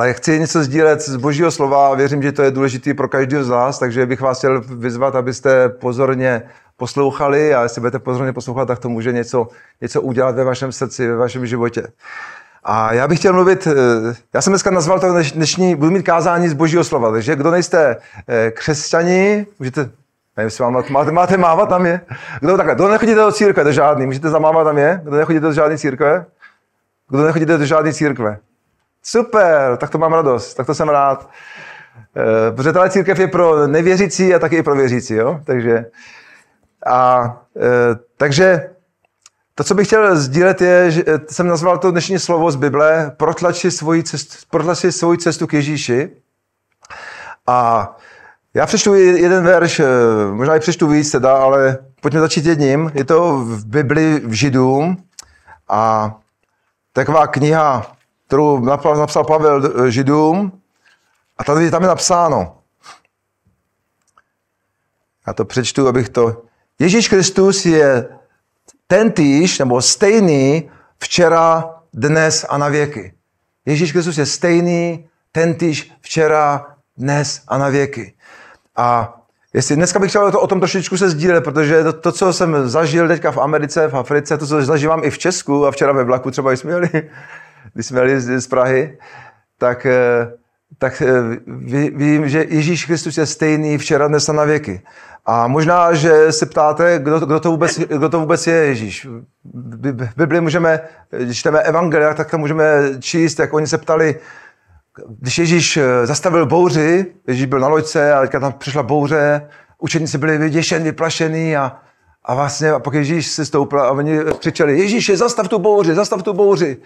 Ale chci něco sdílet z božího slova a věřím, že to je důležité pro každého z vás, takže bych vás chtěl vyzvat, abyste pozorně poslouchali a jestli budete pozorně poslouchat, tak to může něco, něco udělat ve vašem srdci, ve vašem životě. A já bych chtěl mluvit, eh, já jsem dneska nazval to dnešní, budu mít kázání z božího slova, takže kdo nejste eh, křesťani, můžete, nevím, jestli vám, máte, máte mávat tam je? Kdo takhle, kdo nechodíte do církve, to žádný, můžete zamávat tam je? Kdo nechodíte do žádné církve? Kdo nechodíte do žádné církve? Super, tak to mám radost, tak to jsem rád. E, protože tahle církev je pro nevěřící a taky i pro věřící, jo? Takže, a, e, takže to, co bych chtěl sdílet, je, že jsem nazval to dnešní slovo z Bible, protlači svoji cestu, protlači svoji cestu k Ježíši. A já přečtu jeden verš, možná i přečtu víc teda, ale pojďme začít jedním. Je to v Bibli v Židům a taková kniha kterou napsal Pavel eh, Židům. A tady tam je napsáno. Já to přečtu, abych to... Ježíš Kristus je ten týž, nebo stejný včera, dnes a na věky. Ježíš Kristus je stejný, ten týž včera, dnes a na věky. A jestli dneska bych chtěl to, o tom trošičku se sdílet, protože to, to, co jsem zažil teďka v Americe, v Africe, to, co zažívám i v Česku a včera ve vlaku třeba jsme jeli, když jsme jeli z Prahy, tak, eh, tak eh, vím, že Ježíš Kristus je stejný včera, dnes a na věky. A možná, že se ptáte, kdo, kdo, to, vůbec, kdo to vůbec je Ježíš. V Bibli můžeme, když čteme evangelia, tak to můžeme číst, jak oni se ptali, když Ježíš eh, zastavil bouři, Ježíš byl na loďce a teďka tam přišla bouře, učeníci byli vyděšení, vyplašení a, a vlastně a pak Ježíš se stoupil a oni křičeli, Ježíši, zastav tu bouři, zastav tu bouři.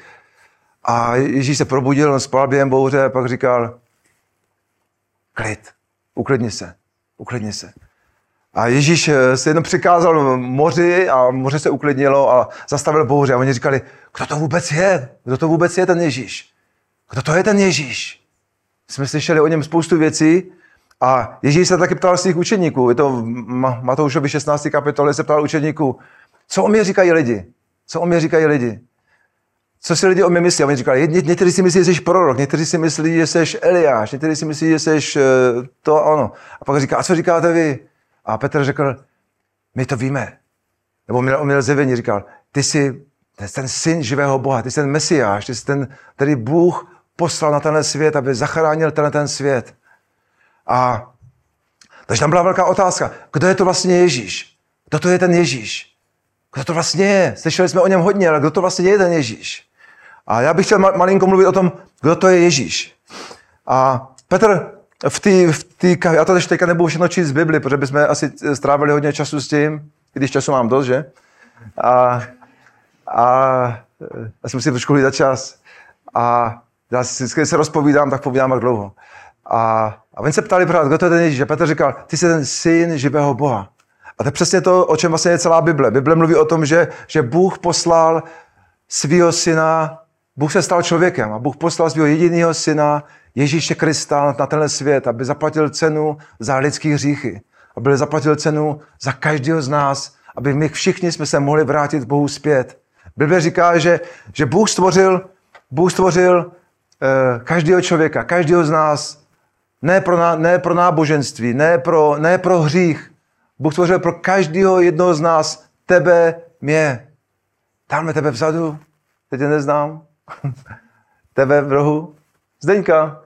A Ježíš se probudil, on spal během bouře a pak říkal, klid, uklidni se, uklidni se. A Ježíš eh, se jenom přikázal moři a moře se uklidnilo a zastavil bouře. A oni říkali, kdo to vůbec je? Kdo to vůbec je ten Ježíš? Kdo to je ten Ježíš? Jsme slyšeli o něm spoustu věcí a Ježíš se taky ptal svých učeníků. Je to v Matoušovi 16. kapitole se ptal učeníků, co o mě říkají lidi? Co o mě říkají lidi? Co si lidi o mě myslí. Oni říkali, ně, někteří si myslí, že jsi prorok, někteří si myslí, že jsi Eliáš, někteří si myslí, že jsi uh, to a ono. A pak říká, a co říkáte vy? A Petr řekl, my to víme. Nebo měl, on měl zjevení, říkal, ty jsi ten syn živého Boha, ty jsi ten mesiáš, ty jsi ten, který Bůh poslal na tenhle svět, aby zachránil tenhle ten svět. A takže tam byla velká otázka, kdo je to vlastně Ježíš? Kdo to je ten Ježíš? Kdo to vlastně je? Slyšeli jsme o něm hodně, ale kdo to vlastně je ten Ježíš? A já bych chtěl malinko mluvit o tom, kdo to je Ježíš. A Petr v té, v tý, já to teď teďka nebudu všechno číst z Bibli, protože bychom asi strávili hodně času s tím, když času mám dost, že? A, a já si trošku hlídat čas. A já si, když se rozpovídám, tak povídám jak dlouho. A, a oni se ptali právě, kdo to je ten Ježíš. A Petr říkal, ty jsi ten syn živého Boha. A to je přesně to, o čem vlastně je celá Bible. Bible mluví o tom, že, že Bůh poslal svého syna Bůh se stal člověkem a Bůh poslal svého jediného syna Ježíše Krista na tenhle svět, aby zaplatil cenu za lidský hříchy. Aby zaplatil cenu za každého z nás, aby my všichni jsme se mohli vrátit Bohu zpět. Bible říká, že, že Bůh stvořil, Bůh stvořil eh, každého člověka, každého z nás, ne pro, ná, ne pro náboženství, ne pro, ne pro hřích. Bůh stvořil pro každého jednoho z nás, tebe, mě. Tamhle tebe vzadu, teď tě neznám, tebe v rohu, Zdeňka,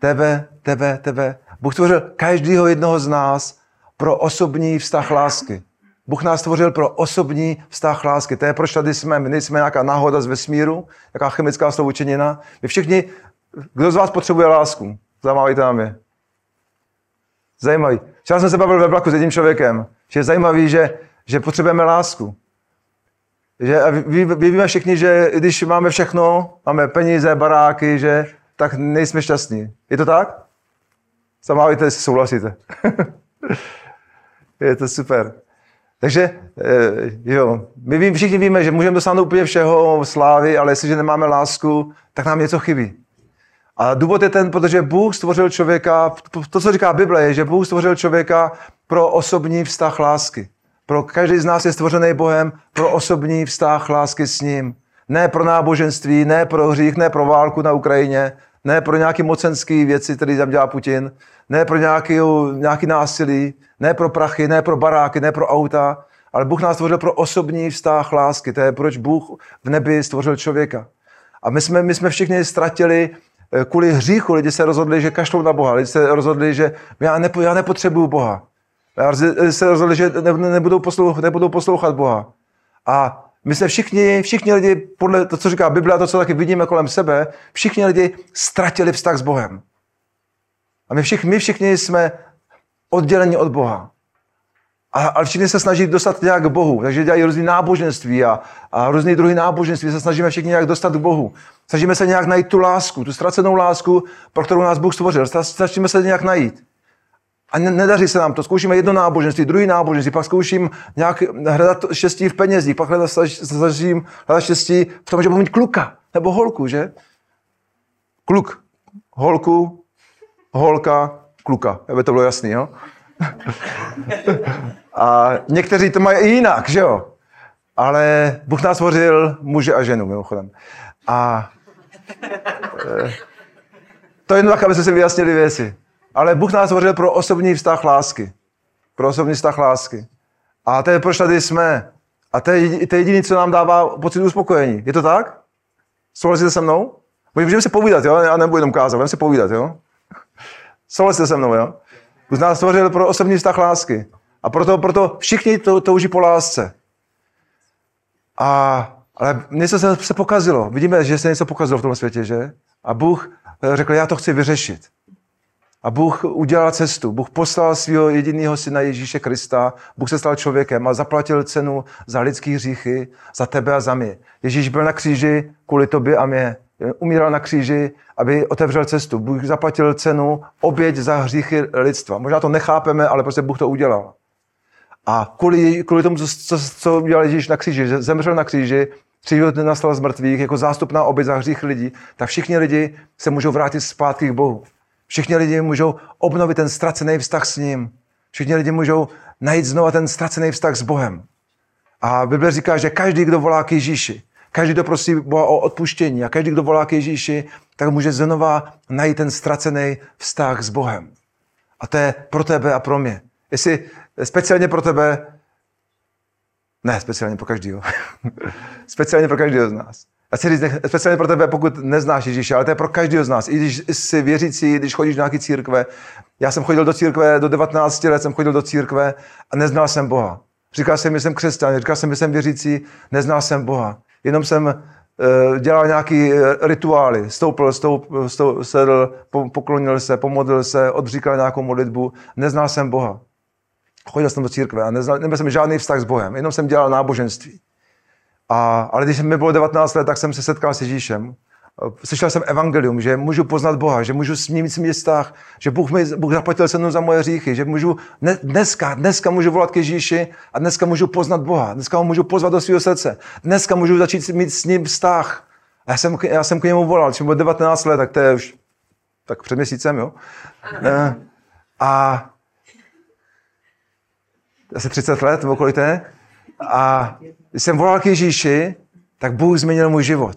tebe, tebe, tebe. Bůh stvořil každého jednoho z nás pro osobní vztah lásky. Bůh nás stvořil pro osobní vztah lásky. To je proč tady jsme. My nejsme nějaká náhoda z vesmíru, jaká chemická sloučenina. My všichni, kdo z vás potřebuje lásku? Zamávajte nám je. Zajímavý. Včera jsem se bavil ve vlaku s jedním člověkem, že je zajímavý, že, že potřebujeme lásku. Že ví, víme všichni, že když máme všechno, máme peníze, baráky, že tak nejsme šťastní. Je to tak? Samávajte, jestli souhlasíte. je to super. Takže eh, jo, my všichni víme, že můžeme dosáhnout úplně všeho, slávy, ale jestliže nemáme lásku, tak nám něco chybí. A důvod je ten, protože Bůh stvořil člověka, to, co říká Bible, je, že Bůh stvořil člověka pro osobní vztah lásky. Pro každý z nás je stvořený Bohem pro osobní vztah lásky s ním. Ne pro náboženství, ne pro hřích, ne pro válku na Ukrajině, ne pro nějaké mocenské věci, které tam dělá Putin, ne pro nějaký, nějaký násilí, ne pro prachy, ne pro baráky, ne pro auta, ale Bůh nás stvořil pro osobní vztah lásky. To je proč Bůh v nebi stvořil člověka. A my jsme, my jsme všichni ztratili eh, kvůli hříchu. Lidi se rozhodli, že kašlou na Boha. Lidi se rozhodli, že já, nepo, já nepotřebuju Boha. Lidi se rozhodli, že ne, nebudou, poslouchat, nebudou poslouchat Boha. A my jsme všichni, všichni lidi, podle to, co říká Bible a to, co taky vidíme kolem sebe, všichni lidi ztratili vztah s Bohem. A my všichni, my všichni jsme odděleni od Boha. A, ale všichni se snaží dostat nějak k Bohu. Takže dělají různé náboženství a, a různé druhy náboženství. Se snažíme všichni nějak dostat k Bohu. Snažíme se nějak najít tu lásku, tu ztracenou lásku, pro kterou nás Bůh stvořil. Snažíme se nějak najít. A nedaří se nám to. Zkoušíme jedno náboženství, druhý náboženství, pak zkouším nějak hledat štěstí v penězích, pak snažím hledat štěstí v tom, že budu mít kluka nebo holku, že? Kluk, holku, holka, kluka. Aby to bylo jasný, jo? A někteří to mají i jinak, že jo? Ale Bůh nás stvořil muže a ženu, mimochodem. A e, to jen tak, aby se si vyjasnili věci. Ale Bůh nás stvořil pro osobní vztah lásky. Pro osobní vztah lásky. A to je, proč tady jsme. A to je, to je jediné, co nám dává pocit uspokojení. Je to tak? Souhlasíte se mnou? Můžeme se povídat, jo? Já nebudu jenom kázat, můžeme se povídat, jo? Souhlasíte se mnou, jo? Bůh nás stvořil pro osobní vztah lásky. A proto, proto všichni to, touží po lásce. A, ale něco se, se pokazilo. Vidíme, že se něco pokazilo v tom světě, že? A Bůh řekl, já to chci vyřešit. A Bůh udělal cestu. Bůh poslal svého jediného syna Ježíše Krista. Bůh se stal člověkem a zaplatil cenu za lidský hříchy, za tebe a za mě. Ježíš byl na kříži kvůli tobě a mě. Umíral na kříži, aby otevřel cestu. Bůh zaplatil cenu, oběť za hříchy lidstva. Možná to nechápeme, ale prostě Bůh to udělal. A kvůli, kvůli tomu, co, co udělal Ježíš na kříži, že zemřel na kříži, dny nastal z mrtvých, jako zástupná oběť za hřích lidí, tak všichni lidi se můžou vrátit zpátky k Bohu. Všichni lidi můžou obnovit ten ztracený vztah s ním. Všichni lidi můžou najít znovu ten ztracený vztah s Bohem. A Bible říká, že každý, kdo volá k Ježíši, každý, kdo prosí Boha o odpuštění a každý, kdo volá k Ježíši, tak může znova najít ten ztracený vztah s Bohem. A to je pro tebe a pro mě. Jestli speciálně pro tebe, ne, speciálně pro každého. speciálně pro každého z nás. Já chci říct, speciálně pro tebe, pokud neznáš Ježíše, ale to je pro každého z nás. I když jsi věřící, když chodíš do nějaké církve. Já jsem chodil do církve, do 19 let jsem chodil do církve a neznal jsem Boha. Říkal jsem, že jsem křesťan, říkal jsem, že jsem věřící, neznal jsem Boha. Jenom jsem uh, dělal nějaký eh, rituály, stoupil, stoupil, stoupil sedl, poklonil se, pomodlil se, odříkal nějakou modlitbu, neznal jsem Boha. Chodil jsem do církve a neznal, neměl jsem žádný vztah s Bohem, jenom jsem dělal náboženství. A, ale když mi bylo 19 let, tak jsem se setkal s Ježíšem. Slyšel jsem evangelium, že můžu poznat Boha, že můžu s ním mít vztah, že Bůh mi Bůh zaplatil cenu za moje hříchy, že můžu ne, dneska, dneska můžu volat k Ježíši a dneska můžu poznat Boha, dneska ho můžu pozvat do svého srdce, dneska můžu začít mít s ním vztah. A já jsem, já jsem k němu volal, když mi bylo 19 let, tak to je už tak před měsícem, jo. Eh, a asi 30 let, nebo kolik to je? A když jsem volal k Ježíši, tak Bůh změnil můj život.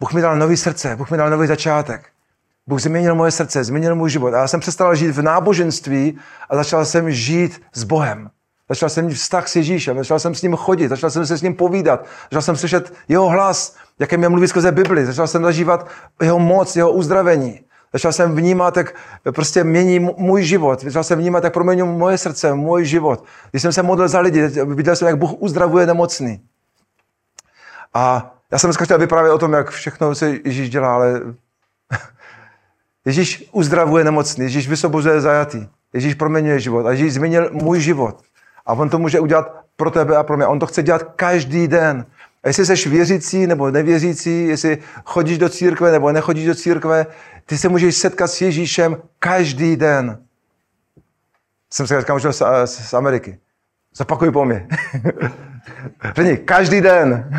Bůh mi dal nový srdce, Bůh mi dal nový začátek. Bůh změnil moje srdce, změnil můj život. A já jsem přestal žít v náboženství a začal jsem žít s Bohem. Začal jsem mít vztah s Ježíšem, začal jsem s ním chodit, začal jsem se s ním povídat, začal jsem slyšet jeho hlas, jaké mě mluví skrze Bibli, začal jsem zažívat jeho moc, jeho uzdravení. Začal jsem vnímat, jak prostě mění můj život. Začal jsem vnímat, jak proměňují moje srdce, můj život. Když jsem se modlil za lidi, viděl jsem, jak Bůh uzdravuje nemocný. A já jsem dneska chtěl vyprávět o tom, jak všechno se Ježíš dělá, ale Ježíš uzdravuje nemocný, Ježíš vysobozuje zajatý, Ježíš proměňuje život a Ježíš změnil můj život. A on to může udělat pro tebe a pro mě. On to chce dělat každý den. A jestli jsi věřící nebo nevěřící, jestli chodíš do církve nebo nechodíš do církve, ty se můžeš setkat s Ježíšem každý den. Jsem se možná z, z Ameriky. Zapakuj po mě. Řekni, každý den.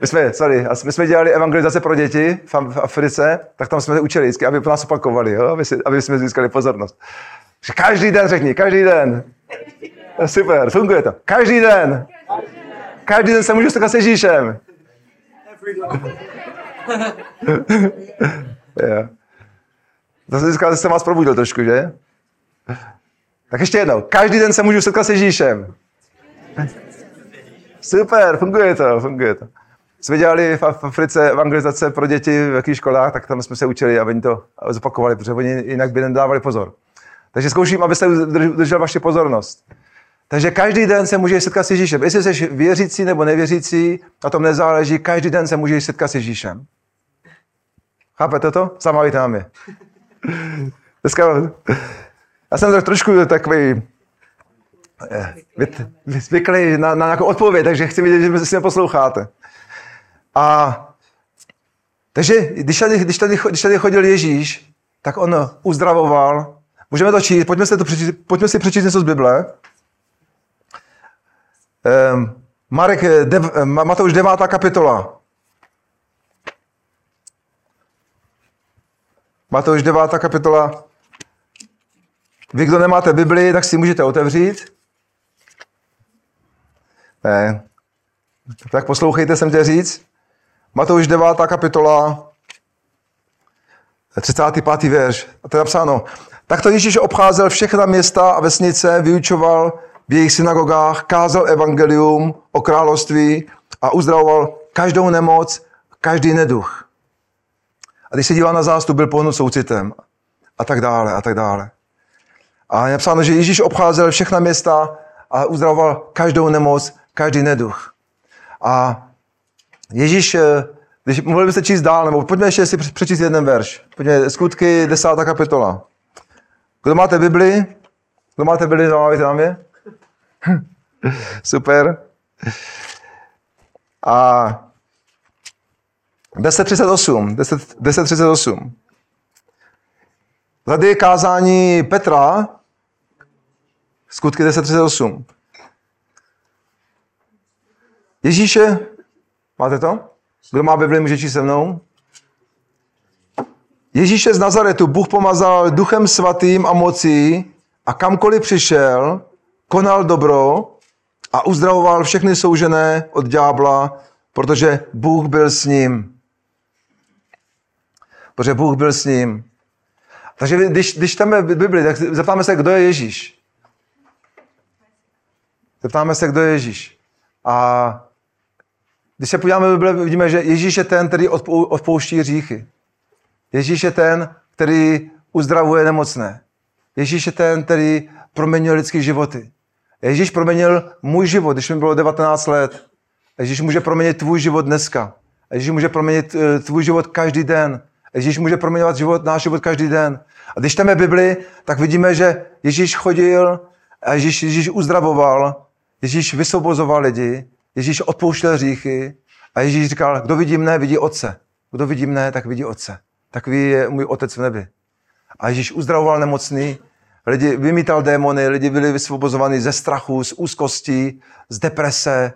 My jsme, sorry, my jsme dělali evangelizace pro děti v Africe, tak tam jsme učili vždycky, aby nás opakovali, jo? Aby, si, aby jsme získali pozornost. Každý den řekni, každý den. Super, funguje to. Každý den. Každý den se můžu setkat s Ježíšem. yeah. To že jsem vás probudil trošku, že? Tak ještě jednou. Každý den se můžu setkat s Ježíšem. Super, funguje to, funguje to. Jsme dělali v Africe evangelizace pro děti v jakých školách, tak tam jsme se učili a oni to zopakovali, protože oni jinak by nedávali pozor. Takže zkouším, abyste udržel vaši pozornost. Takže každý den se můžeš setkat s Ježíšem. Jestli jsi věřící nebo nevěřící, na tom nezáleží, každý den se můžeš setkat s Ježíšem. Chápete to? Zamávíte na mě. Dneska, já jsem trošku takový eh, zvyklý na, na nějakou odpověď, takže chci vidět, že si posloucháte. A takže když tady, když, tady, když tady chodil Ježíš, tak on uzdravoval. Můžeme to číst, pojďme si, to přečíst, pojďme si přečíst něco z Bible. Um, Marek, dev, Matouš 9. kapitola. Matouš 9. kapitola. Vy, kdo nemáte Bibli, tak si můžete otevřít. Ne. Tak poslouchejte, jsem tě říct. Matouš 9. kapitola, 35. verš. A to je napsáno. Takto Ježíš obcházel všechna města a vesnice, vyučoval v jejich synagogách, kázal evangelium o království a uzdravoval každou nemoc, každý neduch. A když se díval na zástup, byl pohnut soucitem. A tak dále, a tak dále. A je napsáno, že Ježíš obcházel všechna města a uzdravoval každou nemoc, každý neduch. A Ježíš, eh, když mohli byste číst dál, nebo pojďme ještě si přečíst jeden verš. Pojďme, skutky, desátá kapitola. Kdo máte Bibli? Kdo máte Bibli, zamávíte na mě? Super. A 10.38. 10.38. Tady je kázání Petra, skutky 10.38. Ježíše Máte to? Kdo má Bibli, může se mnou? Ježíše z Nazaretu Bůh pomazal duchem svatým a mocí a kamkoliv přišel, konal dobro a uzdravoval všechny soužené od ďábla, protože Bůh byl s ním. Protože Bůh byl s ním. Takže když, když čteme Bibli, tak zeptáme se, kdo je Ježíš. Zeptáme se, kdo je Ježíš. A když se podíváme do vidíme, že Ježíš je ten, který odpouští hříchy. Ježíš je ten, který uzdravuje nemocné. Ježíš je ten, který proměnil lidské životy. Ježíš proměnil můj život, když mi bylo 19 let. Ježíš může proměnit tvůj život dneska. Ježíš může proměnit eh, tvůj život každý den. Ježíš může proměňovat život, náš život každý den. A když čteme Bibli, tak vidíme, že Ježíš chodil a Ježíš, Ježíš uzdravoval, Ježíš vysvobozoval lidi, Ježíš odpouštěl hříchy a Ježíš říkal, kdo vidí mne, vidí otce. Kdo vidí mne, tak vidí otce. Takový je můj otec v nebi. A Ježíš uzdravoval nemocný, lidi vymítal démony, lidi byli vysvobozovaní ze strachu, z úzkosti, z deprese.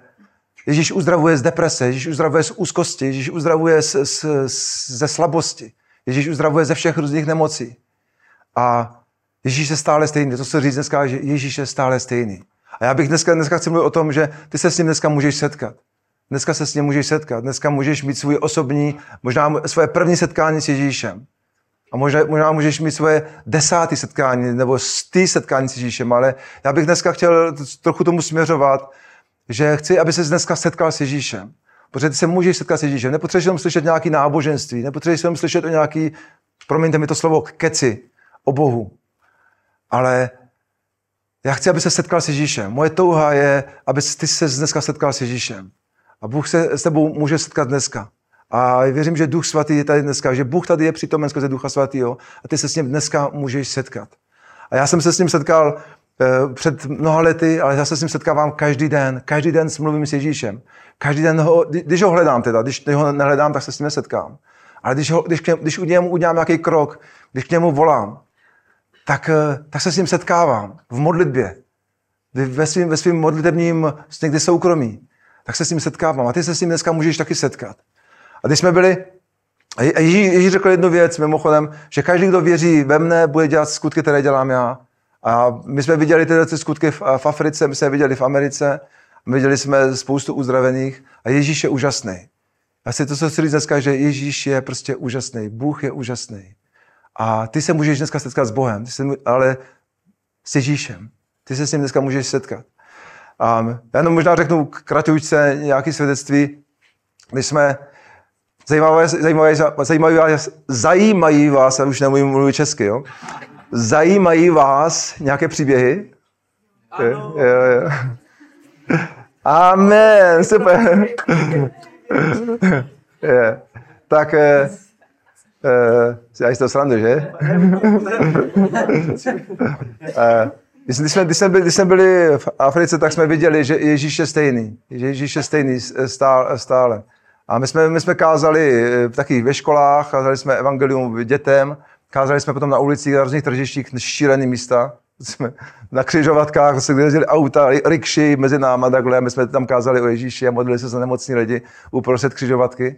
Ježíš uzdravuje z deprese, Ježíš uzdravuje z úzkosti, Ježíš uzdravuje z, z, z, ze slabosti. Ježíš uzdravuje ze všech různých nemocí. A Ježíš je stále stejný. To se říct dneska, že Ježíš je stále stejný. A já bych dneska, dneska chci mluvit o tom, že ty se s ním dneska můžeš setkat. Dneska se s ním můžeš setkat. Dneska můžeš mít svůj osobní, možná svoje první setkání s Ježíšem. A možná, možná můžeš mít svoje desátý setkání nebo stý setkání s Ježíšem, ale já bych dneska chtěl trochu tomu směřovat, že chci, aby se dneska setkal s Ježíšem. Protože ty se můžeš setkat s Ježíšem. Nepotřebuješ jenom slyšet nějaký náboženství, nepotřebuješ jenom slyšet o nějaký, promiňte mi to slovo, keci o Bohu. Ale já chci, aby se setkal s Ježíšem. Moje touha je, aby ty se dneska setkal s Ježíšem. A Bůh se s tebou může setkat dneska. A věřím, že Duch Svatý je tady dneska, že Bůh tady je přítomen skrze Ducha Svatého a ty se s ním dneska můžeš setkat. A já jsem se s ním setkal uh, před mnoha lety, ale já se s ním setkávám každý den. Každý den mluvím s Ježíšem. Každý den, ho, když ho hledám teda, když ho nehledám, tak se s ním nesetkám. Ale když, ho, když, když u němu udělám nějaký krok, když k němu volám, tak, eh, tak se s ním setkávám v modlitbě, ve svým, ve svým modlitebním někdy soukromí, tak se s ním setkávám. A ty se s ním dneska můžeš taky setkat. A když jsme byli, a Ježíš, Ježíš řekl jednu věc mimochodem, že každý, kdo věří ve mne, bude dělat skutky, které dělám já. A my jsme viděli tyhle skutky v, v Africe, my jsme je viděli v Americe, viděli jsme spoustu uzdravených a Ježíš je úžasný. Já si to chci říct dneska, že Ježíš je prostě úžasný, Bůh je úžasný. A ty se můžeš dneska setkat s Bohem, ty se, ale s Ježíšem. Ty se s ním dneska můžeš setkat. A já jenom možná řeknu kratučce nějaké svědectví. My jsme, zajímavé, zajímavé, zajímavé, zajímají vás, já už nemůžu mluvit česky, jo? Zajímají vás nějaké příběhy? Ano. Jo, jo, jo. Amen, super. je. Tak, eh, eh, já to srandu, že? eh, když jsme, když, jsme byli, když jsme byli v Africe, tak jsme viděli, že Ježíš je stejný. Že Ježíš je stejný stále. A my jsme, my jsme kázali eh, taky ve školách, kázali jsme evangelium dětem, kázali jsme potom na ulicích, na různých tržištích, šílený místa. Jsme na křižovatkách, se jezdili auta, rikši mezi náma takhle, my jsme tam kázali o Ježíši a modlili se za nemocní lidi uprostřed křižovatky.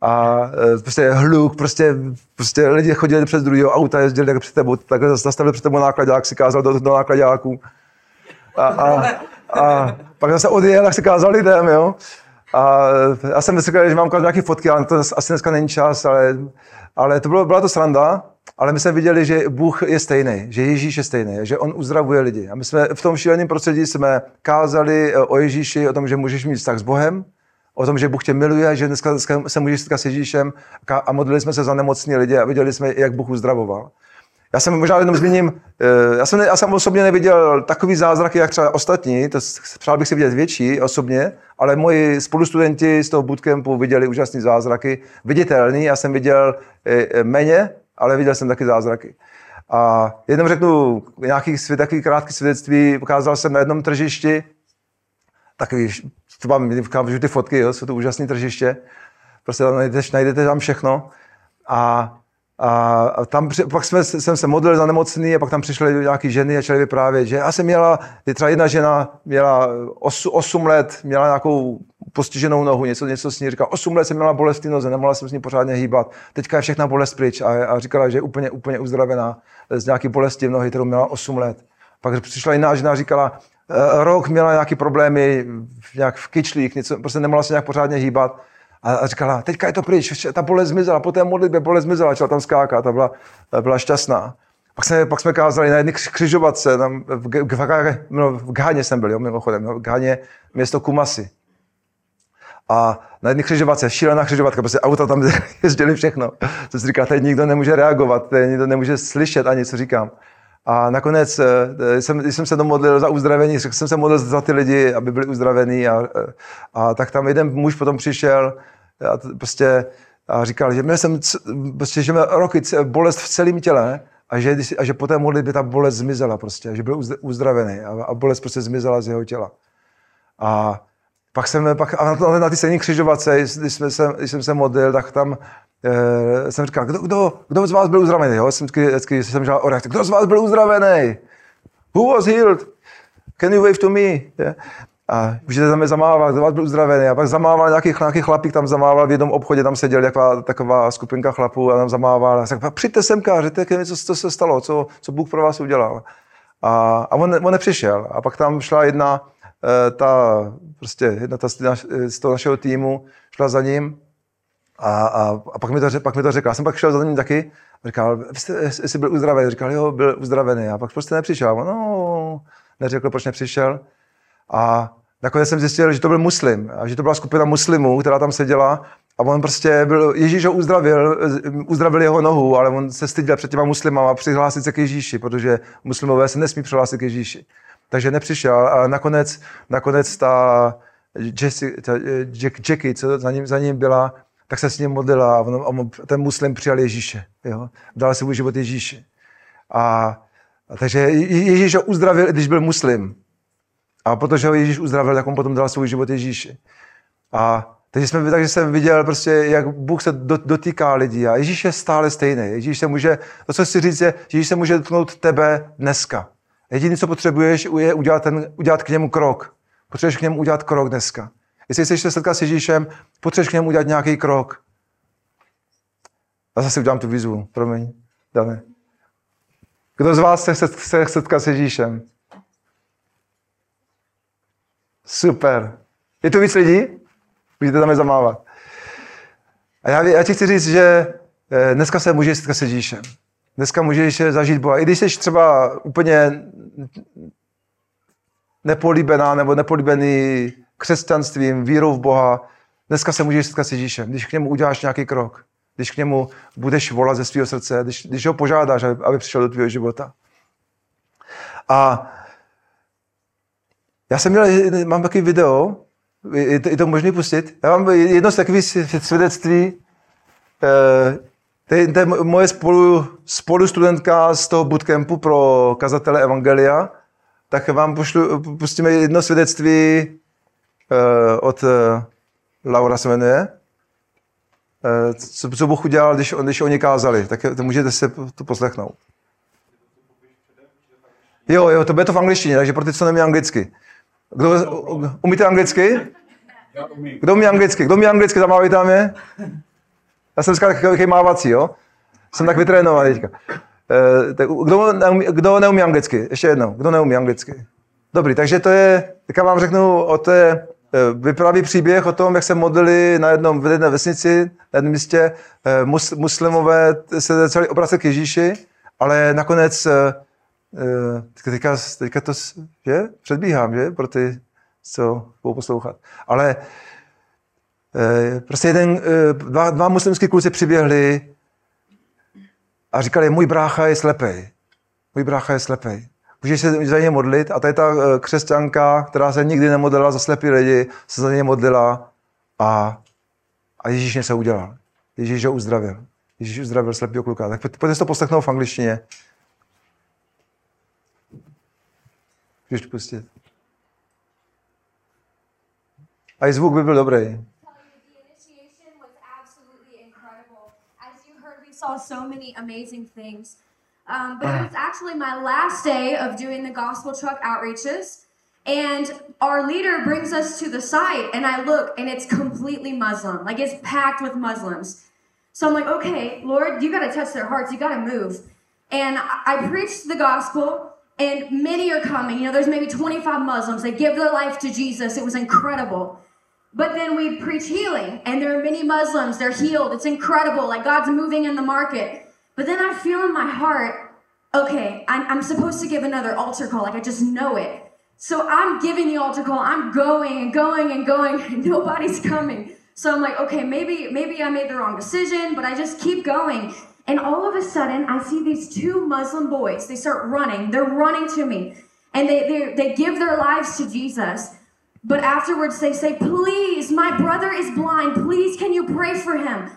A e, prostě hluk, prostě, prostě lidi chodili přes druhého auta, jezdili tak před tebou, takhle zastavili před tebou nákladák, si kázal do, do nákladáků. A, a, a, pak zase odjel, tak si kázal lidem, jo. A já jsem myslel, že mám nějaké fotky, ale to asi dneska není čas, ale, ale to bylo, byla to sranda. Ale my jsme viděli, že Bůh je stejný, že Ježíš je stejný, že On uzdravuje lidi. A my jsme v tom šíleném prostředí jsme kázali e, o Ježíši, o tom, že můžeš mít vztah s Bohem, o tom, že Bůh tě miluje, že dneska, dneska se můžeš setkat s Ježíšem a modlili jsme se za nemocní lidi a viděli jsme, jak Bůh uzdravoval. Já jsem možná jenom zmíním, e, já jsem, já jsem osobně neviděl takový zázraky, jak třeba ostatní, to přál bych si vidět větší osobně, ale moji spolustudenti z toho bootcampu viděli úžasné zázraky, viditelný, já jsem viděl e, méně, ale viděl jsem taky zázraky. A jenom řeknu nějaký svět, takový krátký svědectví. Ukázal jsem na jednom tržišti, takový, to mám, ty fotky, jo, jsou to úžasné tržiště. Prostě tam najdete, najdete tam všechno. A a tam pak jsme, jsem se modlil za nemocný a pak tam přišly nějaké ženy a začaly vyprávět, že já jsem měla, třeba jedna žena měla 8, 8 let, měla nějakou postiženou nohu, něco, něco s ní říkala, 8 let jsem měla bolest v noze, nemohla jsem s ní pořádně hýbat, teďka je všechna bolest pryč a, a říkala, že je úplně, úplně uzdravená z nějaké bolesti v nohy, kterou měla 8 let. Pak přišla jiná žena a říkala, e, rok měla nějaké problémy nějak v kyčlích, něco, prostě nemohla se nějak pořádně hýbat a říkala, teďka je to pryč, ta bolest zmizela, po té modlitbě bolest zmizela, začala tam skákat a byla, byla šťastná. Pak jsme, pak jsme kázali na jedné křižovatce, tam v, v, v, no, v Ghaně jsem byl, jo, mimochodem, no, v Ghaně, město Kumasi. A na jedné křižovatce, šílená křižovatka, prostě auta tam jezdili všechno. To si říká, teď nikdo nemůže reagovat, teď nikdo nemůže slyšet ani, co říkám. A nakonec eh, jsem, jsem se domodlil za uzdravení, jsem se modlil za ty lidi, aby byli uzdravení a, a tak tam jeden muž potom přišel a prostě a říkal, že měl jsem, prostě, že měl roky bolest v celém těle a že, a že po té modlitbě ta bolest zmizela prostě, že byl uzdravený a, a bolest prostě zmizela z jeho těla. A pak jsem, pak, a na, na ty stejné křižovatce, když, jsme se, když jsem se modlil, tak tam e, jsem říkal, kdo, kdo, kdo z vás byl uzdravený? Jo? Jsem vždycky, vždycky jsem žádal o reakci, kdo z vás byl uzdravený? Who was healed? Can you wave to me? Yeah? A můžete tam zamávat, kdo vás byl uzdravený. A pak zamával nějaký, nějaký chlapík, tam zamával v jednom obchodě, tam seděl taková, taková skupinka chlapů a tam zamával. A řekl, přijďte semka, řekněte něco, co se stalo, co, co Bůh pro vás udělal. A, a on, on nepřišel. A pak tam šla jedna, eh, ta, prostě jedna ta z toho našeho týmu, šla za ním a, a, a pak, mi to, pak mi to řekla. Já jsem pak šel za ním taky a říkal, vy jste, jsi byl uzdravený. Říkal, jo, byl uzdravený. A pak prostě nepřišel. No, neřekl, proč nepřišel. A nakonec jsem zjistil, že to byl muslim a že to byla skupina muslimů, která tam seděla a on prostě byl, Ježíš ho uzdravil, uzdravil jeho nohu, ale on se styděl před těma muslimama přihlásit se k Ježíši, protože muslimové se nesmí přihlásit k Ježíši. Takže nepřišel a nakonec, nakonec ta, Jessie, ta Jack, Jackie, co za ním, za ním byla, tak se s ním modlila a on, ten muslim přijal Ježíše. Jo? Dal svůj život Ježíši. A, a takže Ježíš ho uzdravil, když byl muslim. A protože ho Ježíš uzdravil, tak on potom dal svůj život Ježíši. A takže, jsme, takže jsem viděl prostě, jak Bůh se dotýká lidí a Ježíš je stále stejný. Ježíš se může, to, co chci říct, je, Ježíš se může dotknout tebe dneska. Jediné, co potřebuješ, je udělat, ten, udělat k němu krok. Potřebuješ k němu udělat krok dneska. Jestli chceš se setkat s Ježíšem, potřebuješ k němu udělat nějaký krok. A zase udělám tu výzvu, promiň, Dane. Kdo z vás se chce setkat s Ježíšem? Super. Je tu víc lidí? Můžete tam je zamávat. A já, já ti chci říct, že eh, dneska se můžeš setkat s Ježíšem. Dneska můžeš zažít Boha. I když jsi třeba úplně nepolíbená nebo nepolíbený křesťanstvím, vírou v Boha, dneska se můžeš setkat s Ježíšem, když k němu uděláš nějaký krok, když k němu budeš volat ze svého srdce, když, když ho požádáš, aby, aby přišel do tvého života. A já jsem měl, mám takový video, je to, je to možné pustit? Já mám jedno z takových svědectví, eh, to je, to je moje spolu, spolu studentka z toho bootcampu pro kazatele Evangelia, tak vám pošlu, pustíme jedno svědectví uh, od uh, Laura se jmenuje, co, co Bůh udělal, když, když oni kázali. Tak to můžete se to poslechnout. Jo, jo, to bude to v angličtině, takže pro ty, co nemí anglicky. Kdo, umíte anglicky? Kdo umí anglicky? Kdo umí anglicky, zamávejte je? Já jsem dneska takový mávací, jo? Jsem tak vytrénovaný teďka. Tak kdo, neumí, kdo neumí anglicky? Ještě jednou. Kdo neumí anglicky? Dobrý, takže to je, teďka vám řeknu o té eh, vypráví příběh o tom, jak se modlili na jednom v jedné vesnici, na jednom místě. Eh, mus, muslimové se začali obracet k Ježíši, ale nakonec teďka, teďka to že? předbíhám, že? Pro ty, co budou poslouchat. Ale prostě jeden, dva, dva muslimské kluci přiběhli a říkali, můj brácha je slepej. Můj brácha je slepej. Můžeš se za ně modlit a tady ta eh, křesťanka, která se nikdy nemodlila za slepý lidi, se za ně modlila a, a Ježíš něco udělal. Ježíš ho uzdravil. Ježíš uzdravil slepého kluka. Tak pojďte si to poslechnout v angličtině. Můžeš pustit. A i zvuk by byl dobrý. saw so many amazing things. Um, but it was actually my last day of doing the gospel truck outreaches. And our leader brings us to the site, and I look, and it's completely Muslim. Like it's packed with Muslims. So I'm like, okay, Lord, you got to touch their hearts. You got to move. And I preached the gospel, and many are coming. You know, there's maybe 25 Muslims. They give their life to Jesus. It was incredible. But then we preach healing, and there are many Muslims, they're healed. It's incredible, like God's moving in the market. But then I feel in my heart, okay, I'm, I'm supposed to give another altar call, like I just know it. So I'm giving the altar call, I'm going and going and going, nobody's coming. So I'm like, okay, maybe maybe I made the wrong decision, but I just keep going. And all of a sudden, I see these two Muslim boys. They start running. They're running to me, and they they, they give their lives to Jesus. But afterwards, they say, Please, my brother is blind. Please, can you pray for him?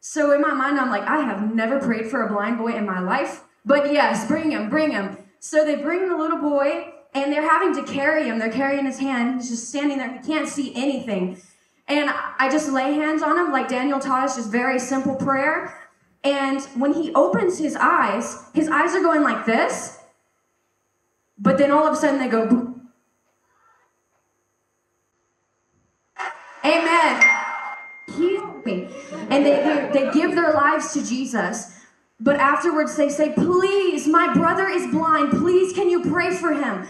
So in my mind, I'm like, I have never prayed for a blind boy in my life. But yes, bring him, bring him. So they bring the little boy, and they're having to carry him. They're carrying his hand. He's just standing there. He can't see anything. And I just lay hands on him, like Daniel taught us, just very simple prayer. And when he opens his eyes, his eyes are going like this. But then all of a sudden they go, boop, Amen. He's me. And they, they, they give their lives to Jesus. But afterwards, they say, Please, my brother is blind. Please, can you pray for him?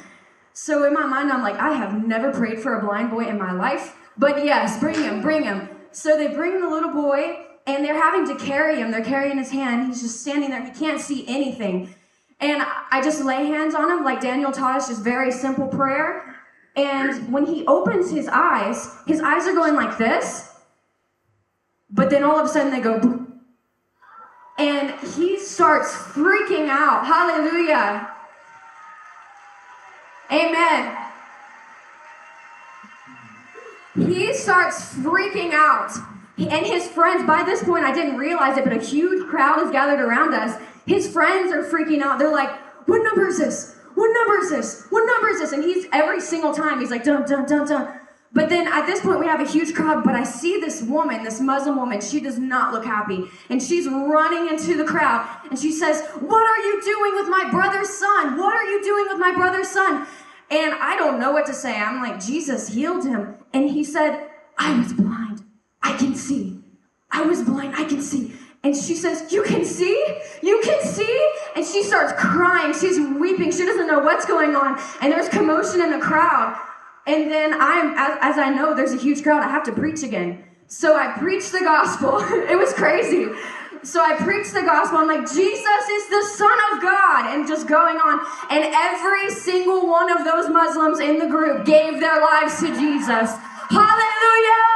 So in my mind, I'm like, I have never prayed for a blind boy in my life. But yes, bring him, bring him. So they bring the little boy, and they're having to carry him. They're carrying his hand. He's just standing there. He can't see anything. And I just lay hands on him, like Daniel taught us, just very simple prayer. And when he opens his eyes, his eyes are going like this, but then all of a sudden they go, boom. and he starts freaking out. Hallelujah. Amen. He starts freaking out. And his friends, by this point, I didn't realize it, but a huge crowd is gathered around us. His friends are freaking out. They're like, What number is this? what number is this? What number is this? And he's every single time he's like, dun, dun, dun, dun. But then at this point, we have a huge crowd, but I see this woman, this Muslim woman, she does not look happy. And she's running into the crowd and she says, What are you doing with my brother's son? What are you doing with my brother's son? And I don't know what to say. I'm like, Jesus healed him. And he said, I was blind. I can see. I was blind. I can see. And she says, You can see? You can see? And she starts crying. She's weeping. She doesn't know what's going on. And there's commotion in the crowd. And then I'm, as, as I know there's a huge crowd, I have to preach again. So I preached the gospel. it was crazy. so I preached the gospel. I'm like, Jesus is the Son of God, and just going on. And every single one of those Muslims in the group gave their lives to Jesus. Hallelujah!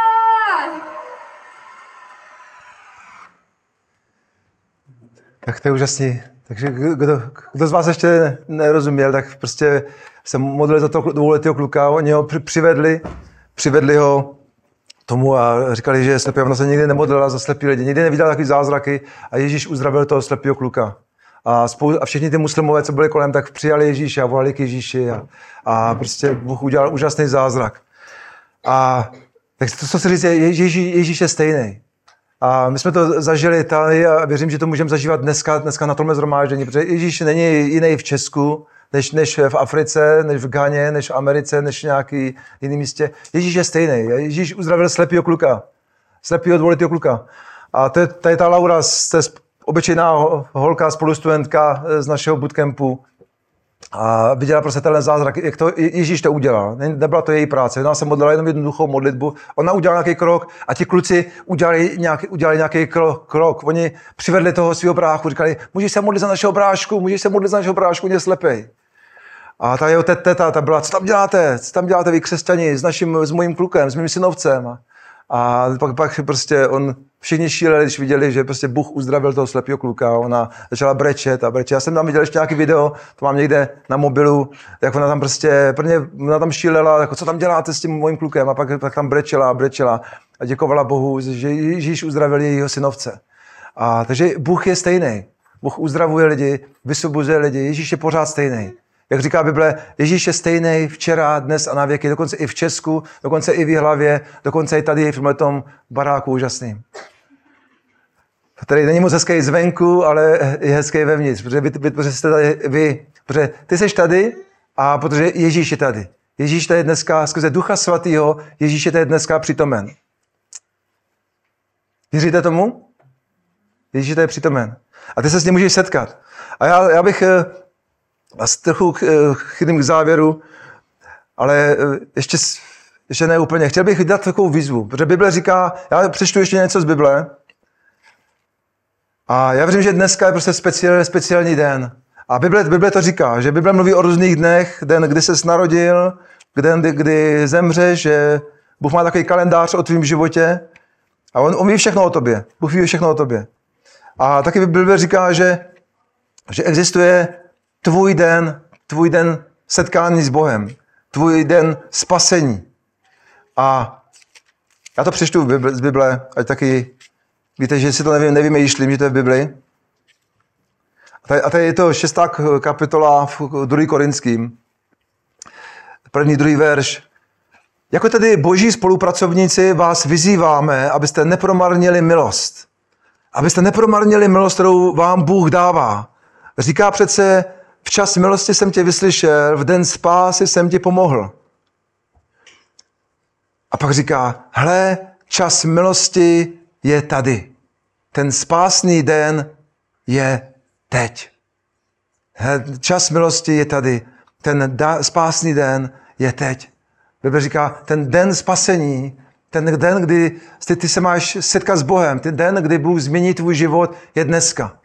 Tak to je úžasný. Takže kdo, kdo z vás ještě nerozuměl, tak prostě se modlil za toho dvouletého kluka, oni ho při- přivedli, přivedli ho tomu a říkali, že slepý. Ona se nikdy nemodlila za slepý lidi, nikdy neviděla takový zázraky a Ježíš uzdravil toho slepého kluka. A, spou- a všichni ty muslimové, co byli kolem, tak přijali Ježíše a volali k Ježíši a, a prostě Bůh udělal úžasný zázrak. A tak to, co se říct, je, Ježíš, Ježíš je stejný. A my jsme to zažili tady a věřím, že to můžeme zažívat dneska, dneska na tomhle zhromáždění, protože Ježíš není jiný v Česku, než, než v Africe, než v Ghaně, než v Americe, než v nějaký jiný místě. Ježíš je stejný. Ježíš uzdravil slepýho kluka. Slepýho dvouletého kluka. A to je, je ta Laura, to je obyčejná ho- holka, spolustudentka z našeho bootcampu. A viděla prostě tenhle zázrak, jak to Ježíš to udělal. Ne- Nebyla to její práce, ona se modlila jenom jednoduchou modlitbu. Ona udělala nějaký krok a ti kluci udělali nějaký, udělali nějaký krok, krok. Oni přivedli toho svého bráchu, říkali, můžeš se modlit za našeho brášku, můžeš se modlit za našeho brášku, je slepej. A ta jeho tet- teta, ta byla, co tam děláte, co tam děláte vy křesťani s naším, s mojím klukem, s mým synovcem. A, pak, pak prostě on, všichni šíleli, když viděli, že prostě Bůh uzdravil toho slepého kluka. Ona začala brečet a brečet. Já jsem tam viděl ještě nějaký video, to mám někde na mobilu, jak ona tam prostě, prvně ona tam šílela, jako co tam děláte s tím mojím klukem a pak, pak tam brečela a brečela a děkovala Bohu, že Ježíš uzdravil jejího synovce. A, takže Bůh je stejný. Bůh uzdravuje lidi, vysvobozuje lidi, Ježíš je pořád stejný. Jak říká Bible, Ježíš je stejný včera, dnes a na věky, dokonce i v Česku, dokonce i v hlavě, dokonce i tady v tom baráku úžasným. Tady není moc hezký zvenku, ale je hezký vevnitř, protože vy, vy, protože jste tady, vy, protože ty jsi tady a protože Ježíš je tady. Ježíš tady dneska, skrze Ducha Svatého, Ježíš je tady dneska přitomen. Věříte tomu? Ježíš je tady přitomen. A ty se s ním můžeš setkat. A já, já bych eh, vás trochu eh, chydím k závěru, ale eh, ještě, ještě ne úplně. Chtěl bych dát takovou výzvu, protože Bible říká, já přečtu ještě něco z Bible, a já věřím, že dneska je prostě speciál, speciální den. A Bible, Bible to říká, že Bible mluví o různých dnech, den, kdy ses narodil, den, kdy, kdy zemřeš, že Bůh má takový kalendář o tvém životě a on, ví všechno o tobě. Bůh ví všechno o tobě. A taky Bible říká, že, že existuje tvůj den, tvůj den setkání s Bohem, tvůj den spasení. A já to přečtu z Bible, ať taky víte, že si to nevím, nevymýšlím, že to je v Bibli. A tady, a tady je to šestá kapitola v 2. Korinským. První, druhý verš. Jako tedy boží spolupracovníci vás vyzýváme, abyste nepromarnili milost. Abyste nepromarnili milost, kterou vám Bůh dává. Říká přece, včas milosti jsem tě vyslyšel, v den spásy jsem ti pomohl. A pak říká, hle, čas milosti je tady. Ten spásný den je teď. He, Čas milosti je tady. Ten da, spásný den je teď. Bible říká, ten den spasení, ten den, kdy ty, ty se máš setkat s Bohem, ten den, kdy Bůh změní tvůj život, je dneska.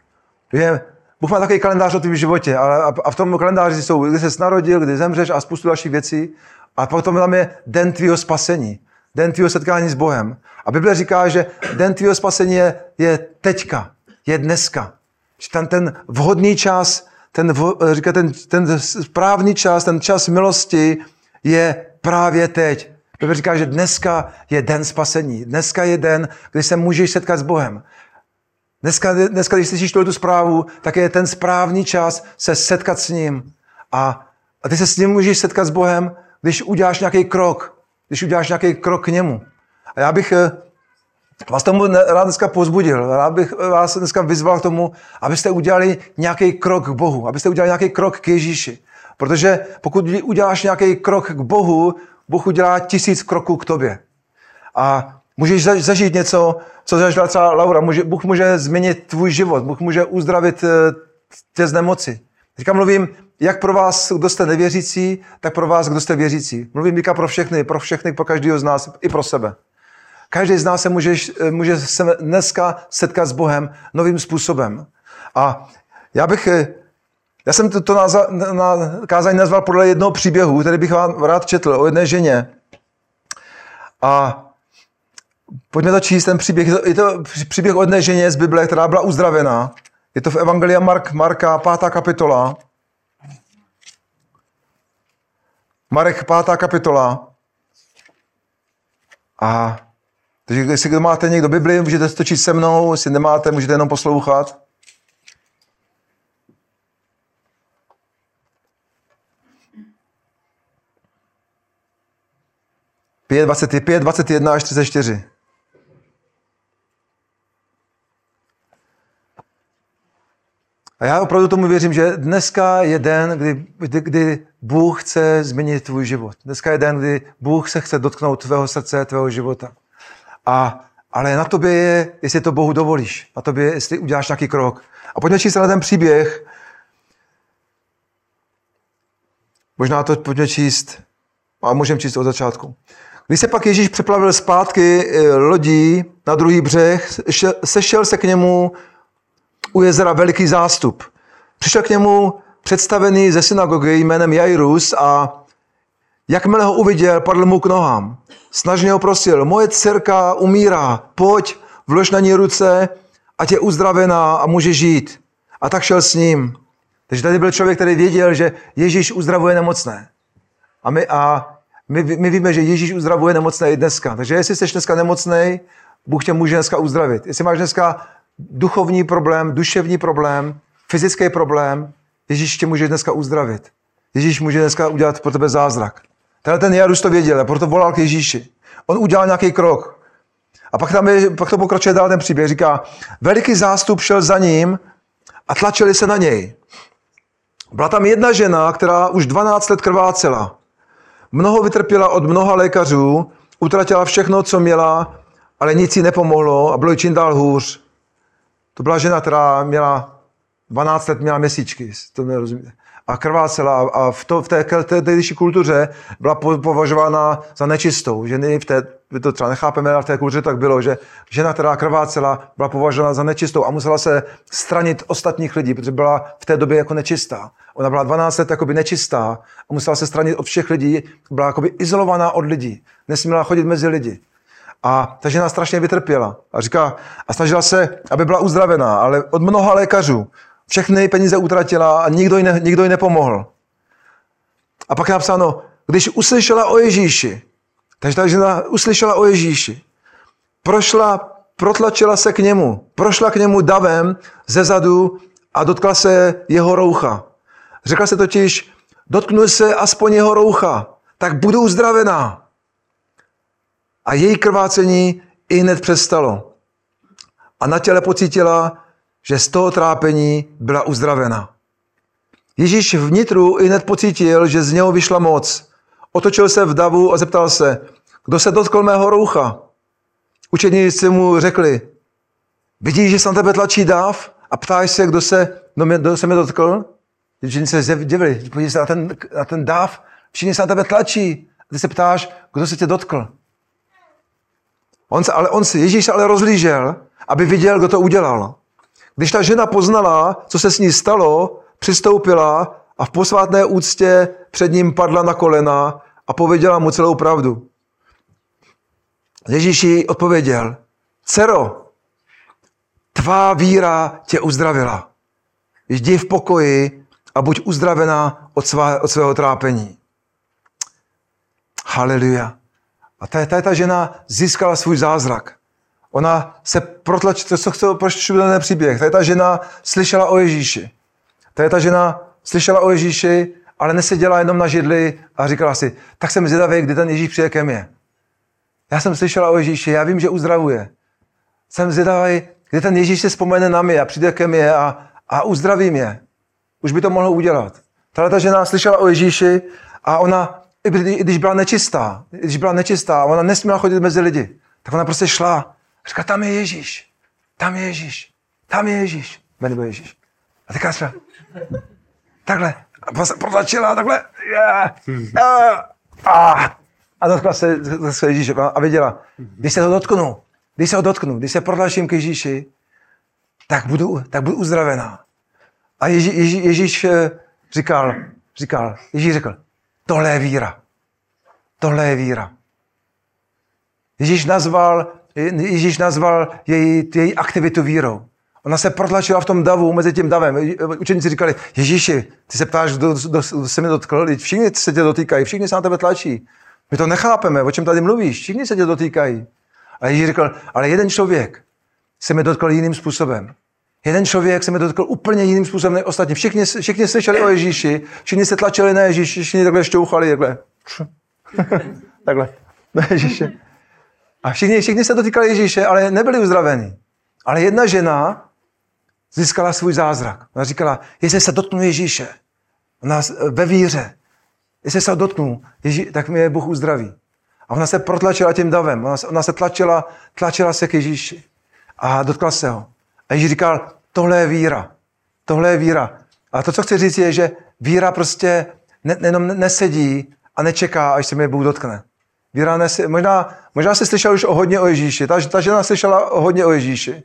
Je, Bůh má takový kalendář o tvém životě a, a v tom kalendáři jsou, kdy se narodil, kdy zemřeš a spoustu dalších věcí. A potom tam je den tvýho spasení, den tvýho setkání s Bohem. A Bible říká, že den tvýho spasení je, je teďka, je dneska. Že ten, ten vhodný čas, ten, říká, ten, ten správný čas, ten čas milosti je právě teď. Bible říká, že dneska je den spasení. Dneska je den, kdy se můžeš setkat s Bohem. Dneska, dneska když slyšíš tu zprávu, tak je ten správný čas se setkat s ním. A, a ty se s ním můžeš setkat s Bohem, když uděláš nějaký krok. Když uděláš nějaký krok k němu. A já bych eh, vás tomu rád dneska pozbudil. Rád bych vás dneska vyzval k tomu, abyste udělali nějaký krok k Bohu. Abyste udělali nějaký krok k Ježíši. Protože pokud uděláš nějaký krok k Bohu, Bůh udělá tisíc kroků k tobě. A můžeš za- zažít něco, co zažila třeba Laura. Může, Bůh může změnit tvůj život, Bůh může uzdravit eh, tě z nemoci. Teďka mluvím jak pro vás, kdo jste nevěřící, tak pro vás, kdo jste věřící. Mluvím teďka pro všechny, pro všechny, pro každého z nás, i pro sebe. Každý z nás se může, může se dneska setkat s Bohem novým způsobem. A já bych, já jsem to, to na, na kázání nazval podle jednoho příběhu, který bych vám rád četl o jedné ženě. A pojďme to číst, ten příběh. Je to, je to příběh o jedné ženě z Bible, která byla uzdravená. Je to v Evangelia Mark, Marka, pátá kapitola. Marek, pátá kapitola. A takže jestli máte někdo Bibli, můžete to číst se mnou, jestli nemáte, můžete jenom poslouchat. Pět, 25, 21 až 34. A já opravdu tomu věřím, že dneska je den, kdy, kdy, kdy Bůh chce změnit tvůj život. Dneska je den, kdy Bůh se chce dotknout tvého srdce, tvého života. A, ale na tobě je, jestli to Bohu dovolíš. Na tobě je, jestli uděláš nějaký krok. A pojďme číst na ten příběh. Možná to pojďme číst, a můžeme číst od začátku. Když se pak Ježíš přeplavil zpátky eh, lodí na druhý břeh, sešel se k němu u jezera veliký zástup. Přišel k němu představený ze synagogy jménem Jairus a jakmile ho uviděl, padl mu k nohám. Snažně ho prosil, moje dcerka umírá, pojď, vlož na ní ruce, ať je uzdravená a může žít. A tak šel s ním. Takže tady byl člověk, který věděl, že Ježíš uzdravuje nemocné. A my, a my, my víme, že Ježíš uzdravuje nemocné i dneska. Takže jestli jsi dneska nemocný, Bůh tě může dneska uzdravit. Jestli máš dneska duchovní problém, duševní problém, fyzický problém, Ježíš tě může dneska uzdravit. Ježíš může dneska udělat pro tebe zázrak. Tenhle ten Jarus to věděl a proto volal k Ježíši. On udělal nějaký krok. A pak, tam je, pak to pokračuje dál ten příběh. Říká, veliký zástup šel za ním a tlačili se na něj. Byla tam jedna žena, která už 12 let krvácela. Mnoho vytrpěla od mnoha lékařů, utratila všechno, co měla, ale nic jí nepomohlo a bylo jí čím dál hůř. To byla žena, která měla 12 let měla měsíčky, to nerozumíte. A krvácela a v, to, v té, tehdejší kultuře byla považována za nečistou. Ženy v té, my to třeba nechápeme, ale v té kultuře tak bylo, že žena, která krvácela, byla považována za nečistou a musela se stranit ostatních lidí, protože byla v té době jako nečistá. Ona byla 12 let jakoby nečistá a musela se stranit od všech lidí, byla jakoby izolovaná od lidí. Nesměla chodit mezi lidi. A ta žena strašně vytrpěla. A říká, a snažila se, aby byla uzdravená, ale od mnoha lékařů. Všechny peníze utratila a nikdo jí, ne, nikdo jí nepomohl. A pak je napsáno, když uslyšela o Ježíši, takže ta žena uslyšela o Ježíši, prošla, protlačila se k němu, prošla k němu davem ze zadu a dotkla se jeho roucha. Řekla se totiž, dotknu se aspoň jeho roucha, tak budu uzdravená a její krvácení i hned přestalo. A na těle pocítila, že z toho trápení byla uzdravena. Ježíš vnitru i hned pocítil, že z něho vyšla moc. Otočil se v davu a zeptal se, kdo se dotkl mého roucha. Učeníci mu řekli, vidíš, že se na tebe tlačí dáv a ptáš se, kdo se, kdo, mě, kdo se mě dotkl? Učeníci se divili, podívej se na ten, na ten dáv, všichni se na tebe tlačí. A ty se ptáš, kdo se tě dotkl. On se, ale on se, Ježíš ale rozlížel, aby viděl, kdo to udělal. Když ta žena poznala, co se s ní stalo, přistoupila a v posvátné úctě před ním padla na kolena a pověděla mu celou pravdu. Ježíš jí odpověděl, dcero, tvá víra tě uzdravila. Jdi v pokoji a buď uzdravená od, svá, od svého trápení. Haleluja. A ta, ta, ta žena získala svůj zázrak. Ona se protlačila, to co proč ten příběh. Ta, ta žena slyšela o Ježíši. Ta, ta žena slyšela o Ježíši, ale neseděla jenom na židli a říkala si, tak jsem zvědavý, kdy ten Ježíš přijde ke mně. Já jsem slyšela o Ježíši, já vím, že uzdravuje. Jsem zvědavý, kdy ten Ježíš se vzpomene na mě a přijde ke mně a, a uzdraví mě. Už by to mohlo udělat. Tahle ta žena slyšela o Ježíši a ona i když byla nečistá, když byla nečistá, ona nesměla chodit mezi lidi, tak ona prostě šla. Říká, tam je Ježíš, tam je Ježíš, tam je Ježíš. Jmenuje Ježíš. A teďka třeba, takhle, a se protlačila, takhle, yeah, yeah, ah. A dotkla se, se Ježíše a věděla, když se ho dotknu, když se ho dotknu, když se protlačím k Ježíši, tak budu, tak budu uzdravená. A Ježí, Ježí, Ježíš eh, říkal, říkal, Ježíš řekl, tohle je víra. Tohle je víra. Ježíš nazval, Ježíš nazval její, její aktivitu vírou. Ona se protlačila v tom davu, mezi tím davem. Učeníci říkali, Ježíši, ty se ptáš, kdo, kdo se mi dotkl, všichni se tě dotýkají, všichni se na tebe tlačí. My to nechápeme, o čem tady mluvíš, všichni se tě dotýkají. A Ježíš říkal, ale jeden člověk se mi dotkl jiným způsobem. Jeden člověk se mi dotkl úplně jiným způsobem než ostatní. Všichni, všichni slyšeli o Ježíši, všichni se tlačili na Ježíši, všichni takhle šťouchali, takhle. takhle. Na Ježíše. A všichni, všichni se dotýkali Ježíše, ale nebyli uzdraveni. Ale jedna žena získala svůj zázrak. Ona říkala, jestli se dotknu Ježíše, ona ve víře, jestli se dotknu, Ježí, tak mě Bůh uzdraví. A ona se protlačila tím davem, ona se, ona se tlačila, tlačila se k Ježíši a dotkla se ho. A Ježíš říkal, tohle je víra, tohle je víra. A to, co chci říct, je, že víra prostě ne, jenom nesedí a nečeká, až se mě Bůh dotkne. Víra nesedí. Možná, možná jsi slyšel už o hodně o Ježíši. Ta, ta žena slyšela o hodně o Ježíši.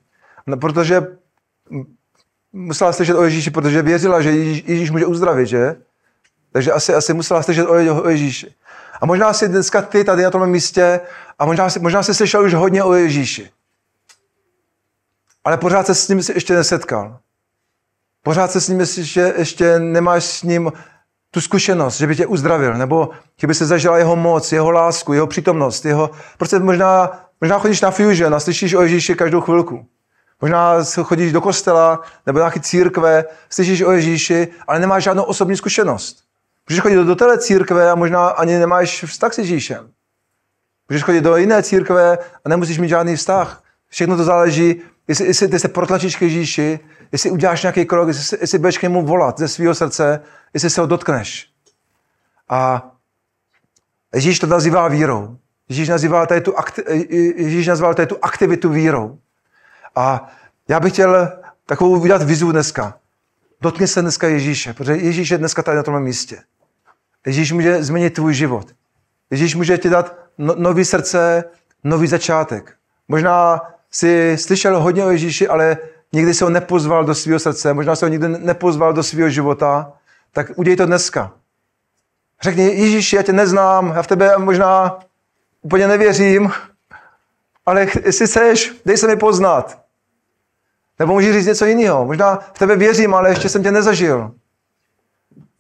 No, protože musela slyšet o Ježíši, protože věřila, že Ježíš, Ježíš může uzdravit, že? Takže asi, asi musela slyšet o, o Ježíši. A možná si dneska ty tady na tom místě a možná si, možná si slyšel už hodně o Ježíši. Ale pořád se s ním ještě nesetkal. Pořád se s ním ještě, ještě nemáš s ním tu zkušenost, že by tě uzdravil, nebo že by se zažila jeho moc, jeho lásku, jeho přítomnost, jeho... Prostě možná, možná chodíš na Fusion a slyšíš o Ježíši každou chvilku. Možná chodíš do kostela nebo nějaké církve, slyšíš o Ježíši, ale nemáš žádnou osobní zkušenost. Můžeš chodit do téhle církve a možná ani nemáš vztah s Ježíšem. Můžeš chodit do jiné církve a nemusíš mít žádný vztah. Všechno to záleží, jestli, jestli ty se protlačíš k Ježíši, jestli uděláš nějaký krok, jestli, jestli budeš k němu volat ze svého srdce, jestli se ho dotkneš. A Ježíš to nazývá vírou. Ježíš nazýval tady tu, akti- Ježíš nazval tady tu aktivitu vírou. A já bych chtěl takovou udělat vizu dneska. Dotkni se dneska Ježíše, protože Ježíš je dneska tady na tom místě. Ježíš může změnit tvůj život. Ježíš může ti dát no, nový srdce, nový začátek. Možná si slyšel hodně o Ježíši, ale nikdy se ho nepozval do svého srdce, možná se ho nikdy nepozval do svého života, tak udělej to dneska. Řekni, Ježíši, já tě neznám, já v tebe možná úplně nevěřím, ale jestli chceš, dej se mi poznat. Nebo můžeš říct něco jiného. Možná v tebe věřím, ale ještě jsem tě nezažil.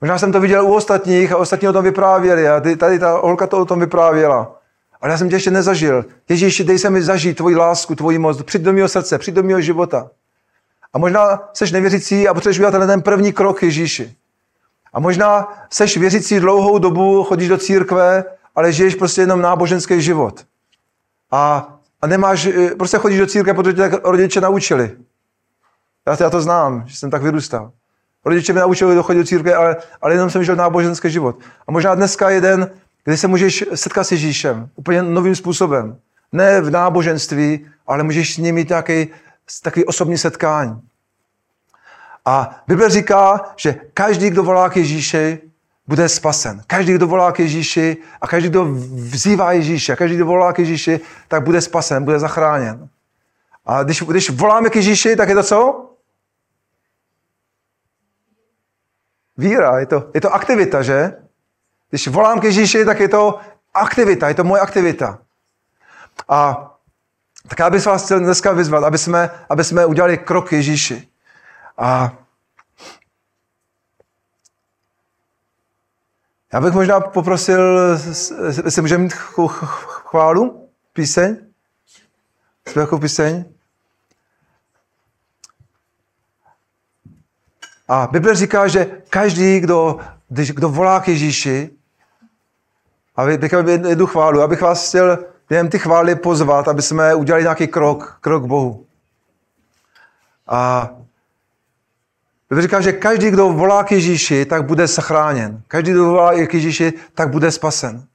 Možná jsem to viděl u ostatních a ostatní o tom vyprávěli a tady ta holka to o tom vyprávěla. Ale já jsem tě ještě nezažil. Ježíši, dej se mi zažít tvoji lásku, tvoji moc, přijď do mého srdce, přijď do mého života. A možná seš nevěřící a potřebuješ udělat ten první krok Ježíši. A možná seš věřící dlouhou dobu, chodíš do církve, ale žiješ prostě jenom náboženský život. A, a nemáš, eh, prostě chodíš do církve, protože tě tak rodiče naučili. Já, já to znám, že jsem tak vyrůstal. Rodiče mě naučili dochodit do církve, ale, ale jenom jsem žil náboženský život. A možná dneska je den, kdy se můžeš setkat s Ježíšem úplně novým způsobem. Ne v náboženství, ale můžeš s ním mít nějaký takový osobní setkání. A Bible říká, že každý, kdo volá k Ježíši, bude spasen. Každý, kdo volá k Ježíši a každý, kdo vzývá Ježíše a každý, kdo volá k Ježíši, tak bude spasen, bude zachráněn. A když, když voláme k Ježíši, tak je to co? Víra, je to, je to aktivita, že? Když volám k Ježíši, tak je to aktivita, je to moje aktivita. A tak já bych vás chtěl dneska vyzvat, aby jsme, aby jsme udělali krok Ježíši. A já bych možná poprosil, jestli můžeme mít chválu, píseň, zpěvku píseň. A Bible říká, že každý, kdo, když, kdo volá k Ježíši, a bych jednu chválu, abych vás chtěl během ty chvály pozvat, aby jsme udělali nějaký krok, krok k Bohu. A říká, že každý, kdo volá k Ježíši, tak bude zachráněn. Každý, kdo volá k Ježíši, tak bude spasen.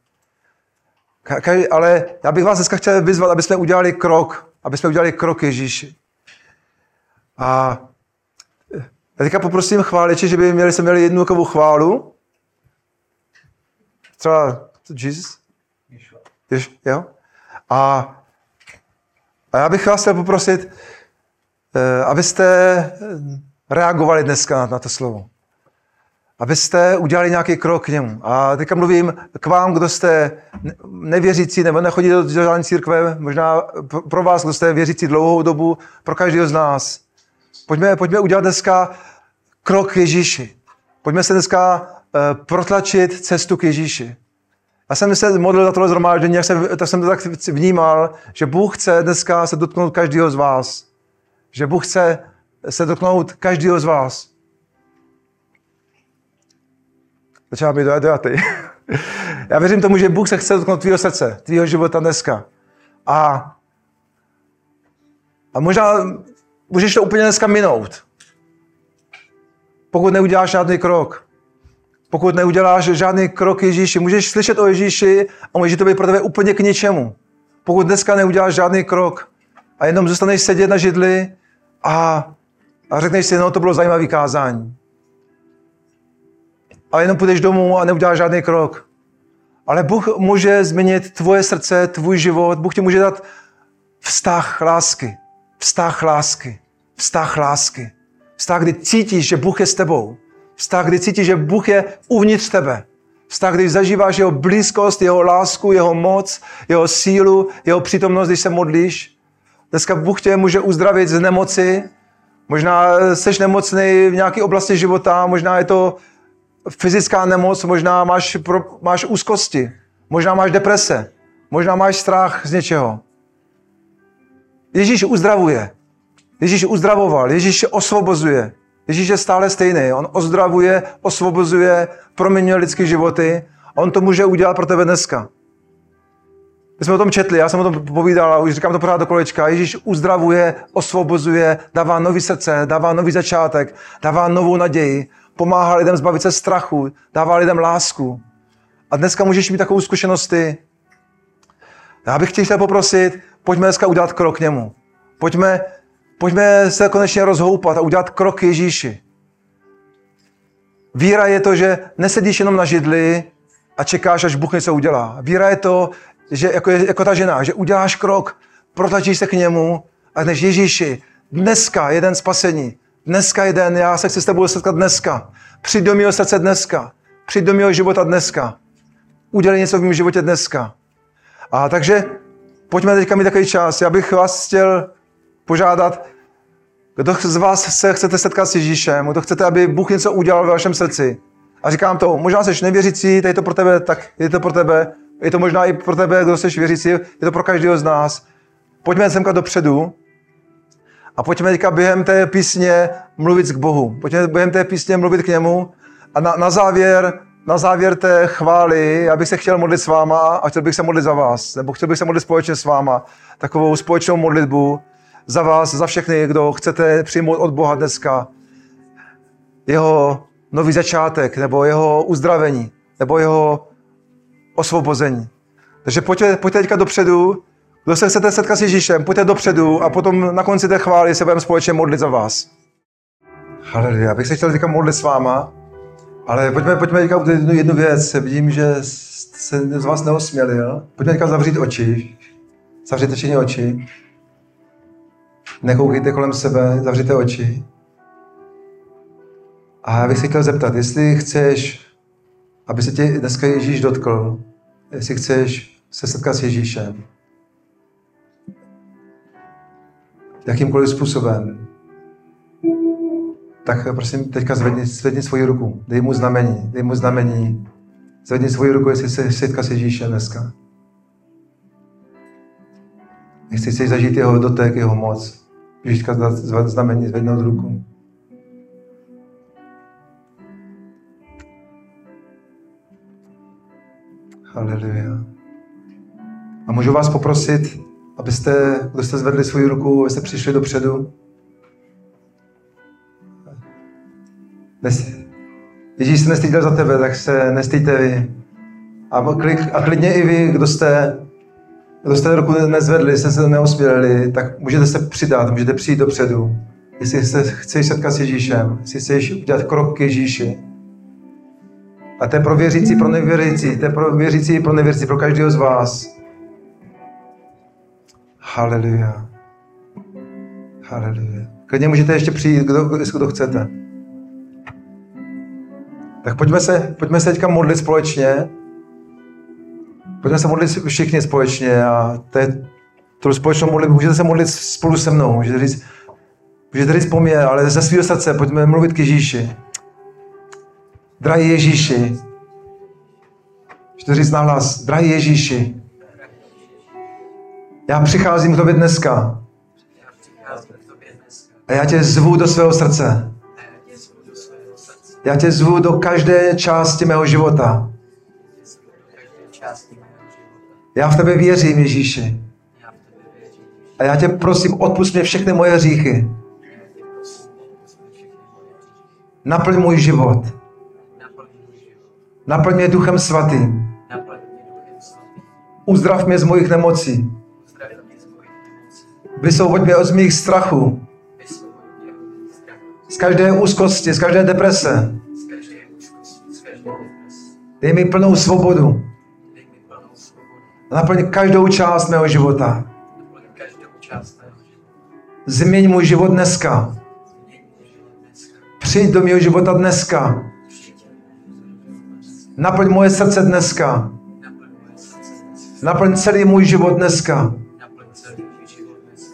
Každý, ale já bych vás dneska chtěl vyzvat, aby jsme udělali krok, aby jsme udělali krok k Ježíši. A já teďka poprosím chváliče, že by měli, se měli jednu takovou chválu. Třeba Jesus. Yeshua. Jež, jo? A, a já bych vás chtěl poprosit, eh, abyste reagovali dneska na, to slovo. Abyste udělali nějaký krok k němu. A teďka mluvím k vám, kdo jste nevěřící nebo nechodí do žádné církve, možná pro vás, kdo jste věřící dlouhou dobu, pro každého z nás. Pojďme, pojďme udělat dneska krok k Ježíši. Pojďme se dneska uh, protlačit cestu k Ježíši. Já jsem se modlil za tohle zhromáždění, jak jsem, tak jsem to tak vnímal, že Bůh chce dneska se dotknout každého z vás. Že Bůh chce se dotknout každého z vás. Začíná být dojatý. Já věřím tomu, že Bůh se chce dotknout tvýho srdce, tvýho života dneska. A, a možná můžeš to úplně dneska minout. Pokud neuděláš žádný krok. Pokud neuděláš žádný krok Ježíši, můžeš slyšet o Ježíši a může to být pro tebe úplně k ničemu. Pokud dneska neuděláš žádný krok a jenom zůstaneš sedět na židli a, a řekneš si, no to bylo zajímavé kázání. A jenom půjdeš domů a neuděláš žádný krok. Ale Bůh může změnit tvoje srdce, tvůj život. Bůh ti může dát vztah lásky. Vztah lásky. Vztah lásky. Vztah, kdy cítíš, že Bůh je s tebou. Vztah, kdy cítíš, že Bůh je uvnitř tebe. Vztah, kdy zažíváš jeho blízkost, jeho lásku, jeho moc, jeho sílu, jeho přítomnost, když se modlíš. Dneska Bůh tě může uzdravit z nemoci. Možná jsi nemocný v nějaké oblasti života, možná je to fyzická nemoc, možná máš, pro, máš úzkosti, možná máš deprese, možná máš strach z něčeho. Ježíš uzdravuje. Ježíš uzdravoval, Ježíš osvobozuje. Ježíš je stále stejný. On ozdravuje, osvobozuje, proměňuje lidské životy a on to může udělat pro tebe dneska. My jsme o tom četli, já jsem o tom povídal a už říkám to pořád do kolečka. Ježíš uzdravuje, osvobozuje, dává nový srdce, dává nový začátek, dává novou naději, pomáhá lidem zbavit se strachu, dává lidem lásku. A dneska můžeš mít takovou zkušenost ty. Já bych tě chtěl poprosit, pojďme dneska udělat krok k němu. Pojďme Pojďme se konečně rozhoupat a udělat krok Ježíši. Víra je to, že nesedíš jenom na židli a čekáš, až Bůh něco udělá. Víra je to, že jako, jako ta žena, že uděláš krok, protlačíš se k němu a než Ježíši, dneska jeden spasení, dneska jeden, já se chci s tebou setkat dneska. Přijď do mého srdce dneska. Přijď do mého života dneska. Udělej něco v mém životě dneska. A takže pojďme teďka mít takový čas. Já bych vás chtěl požádat, kdo z vás se chcete setkat s Ježíšem, kdo chcete, aby Bůh něco udělal ve vašem srdci. A říkám to, možná jsi nevěřící, je to pro tebe, tak je to pro tebe, je to možná i pro tebe, kdo jsi věřící, je to pro každého z nás. Pojďme semka dopředu a pojďme teďka během té písně mluvit k Bohu. Pojďme během té písně mluvit k němu a na, na závěr na závěr té chvály, já bych se chtěl modlit s váma a chtěl bych se modlit za vás, nebo chtěl bych se modlit společně s váma, takovou společnou modlitbu, za vás, za všechny, kdo chcete přijmout od Boha dneska jeho nový začátek, nebo jeho uzdravení, nebo jeho osvobození. Takže pojďte, pojďte teďka dopředu, kdo se chcete setkat s Ježíšem, pojďte dopředu a potom na konci té chvály se budeme společně modlit za vás. Haleluja, já bych se chtěl teďka modlit s váma, ale pojďme, pojďme teďka udělat jednu, jednu věc. Vidím, že se z vás neosmělil. Pojďme teďka zavřít oči. Zavřít všichni oči. Nekoukejte kolem sebe, zavřete oči. A já bych se chtěl zeptat, jestli chceš, aby se tě dneska Ježíš dotkl, jestli chceš se setkat s Ježíšem, jakýmkoliv způsobem, tak prosím teďka zvedni, zvedni svoji ruku, dej mu znamení, dej mu znamení, zvedni svoji ruku, jestli se setkat s Ježíšem dneska. Jestli chceš zažít jeho dotek, jeho moc. Ježíška znamení zvednout ruku. Haleluja. A můžu vás poprosit, abyste, kdo jste zvedli svou ruku, abyste přišli dopředu. Ježíš se nestyděl za tebe, tak se nestýte vy. A, a klidně i vy, kdo jste kdo jste ruku nezvedli, jste se neosmělili, tak můžete se přidat, můžete přijít dopředu. Jestli se chceš setkat s Ježíšem, jestli chceš udělat krok k Ježíši. A to je pro věřící, pro nevěřící, to je pro věřící, pro nevěřící, pro každého z vás. Haleluja. Haleluja. Klidně můžete ještě přijít, kdo, kdo, chcete. Tak pojďme se, pojďme se teďka modlit společně. Pojďme se modlit všichni společně a to je tu společnou modlitbu. Můžete se modlit spolu se mnou. Můžete říct, můžete říct po ale ze svého srdce pojďme mluvit k Ježíši. Drahý Ježíši. Můžete říct nahlas, drahý Ježíši. Já přicházím k tobě dneska a já tě zvu do svého srdce. Já tě zvu do každé části mého života. Já v tebe věřím, Ježíši. A já tě prosím, odpust mě všechny moje hříchy. Naplň můj život. Naplň mě duchem svatým. Uzdrav mě z mojich nemocí. Vysvoboď mě od mých strachů. Z každé úzkosti, z každé deprese. Dej mi plnou svobodu. Naplň každou část mého života. Změň můj život dneska. Přijď do mého života dneska. Naplň moje srdce dneska. Naplň celý můj život dneska.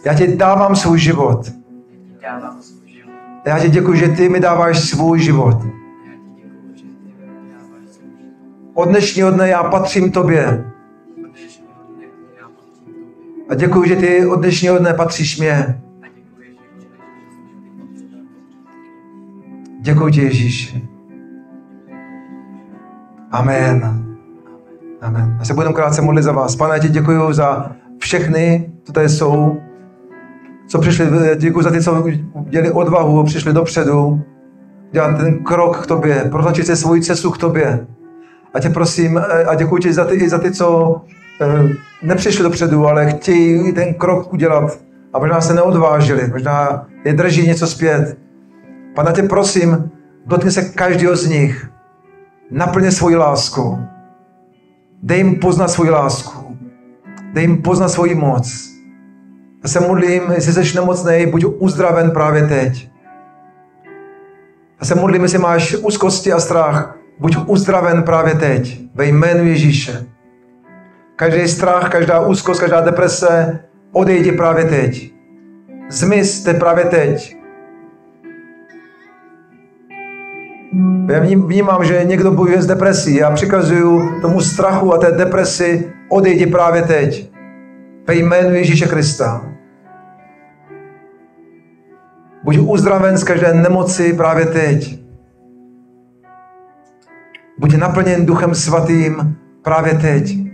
Já ti dávám svůj život. Já ti děkuji, že ty mi dáváš svůj život. Od dnešního dne já patřím tobě. A děkuji, že ty od dnešního dne patříš mě. Děkuji, ti, Ježíši. Amen. Amen. Já se budu krátce modlit za vás. Pane, já ti děkuji za všechny, co tady jsou, co přišli, děkuji za ty, co dělali odvahu, přišli dopředu, dělat ten krok k tobě, protlačit si svoji cestu k tobě. A tě prosím, a děkuji ti za ty, i za ty, co nepřišli dopředu, ale chtějí ten krok udělat a možná se neodvážili, možná je drží něco zpět. Pane, tě prosím, dotkni se každého z nich. Naplně svoji lásku. Dej jim poznat svoji lásku. Dej jim poznat svoji moc. Já se modlím, jestli jsi nemocný, buď uzdraven právě teď. Já se modlím, jestli máš úzkosti a strach, buď uzdraven právě teď. Ve jménu Ježíše. Každý strach, každá úzkost, každá deprese, odejdi právě teď. Zmizte právě teď. Já vním- vnímám, že někdo bojuje s depresí. Já přikazuju tomu strachu a té depresi, odejdi právě teď. Ve jménu Ježíše Krista. Buď uzdraven z každé nemoci právě teď. Buď naplněn Duchem Svatým právě teď.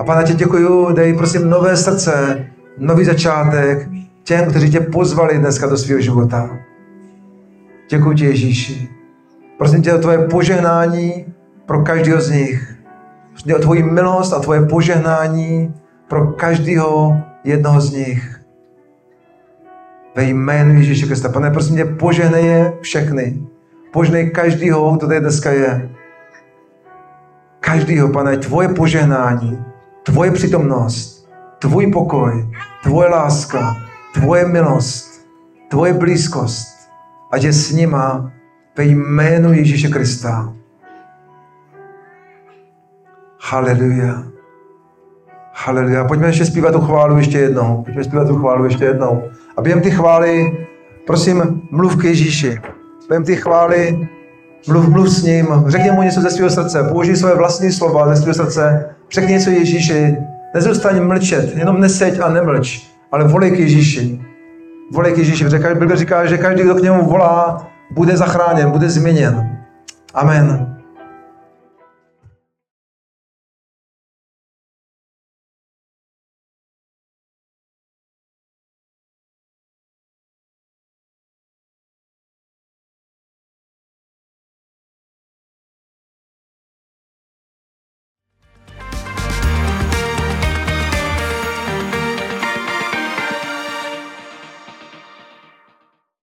A Pane, tě děkuju, dej prosím nové srdce, nový začátek těm, kteří tě pozvali dneska do svého života. Děkuji ti, Ježíši. Prosím tě o tvoje požehnání pro každého z nich. Prosím tě o tvoji milost a tvoje požehnání pro každého jednoho z nich. Ve jménu Ježíše Krista. Pane, prosím tě, požehnej je všechny. Požehnej každýho, kdo tady dneska je. Každýho, pane, tvoje požehnání, tvoje přítomnost, tvůj pokoj, tvoje láska, tvoje milost, tvoje blízkost, ať je s nima ve jménu Ježíše Krista. Haleluja. Haleluja. Pojďme ještě zpívat tu chválu ještě jednou. Pojďme zpívat tu chválu ještě jednou. A během ty chvály, prosím, mluv k Ježíši. Během ty chvály, mluv, mluv s ním, řekni mu něco ze svého srdce, použij své vlastní slova ze svého srdce, řekni něco Ježíši, nezůstaň mlčet, jenom neseď a nemlč, ale volej k Ježíši. Volej k Ježíši, protože Bible říká, že každý, kdo k němu volá, bude zachráněn, bude změněn. Amen.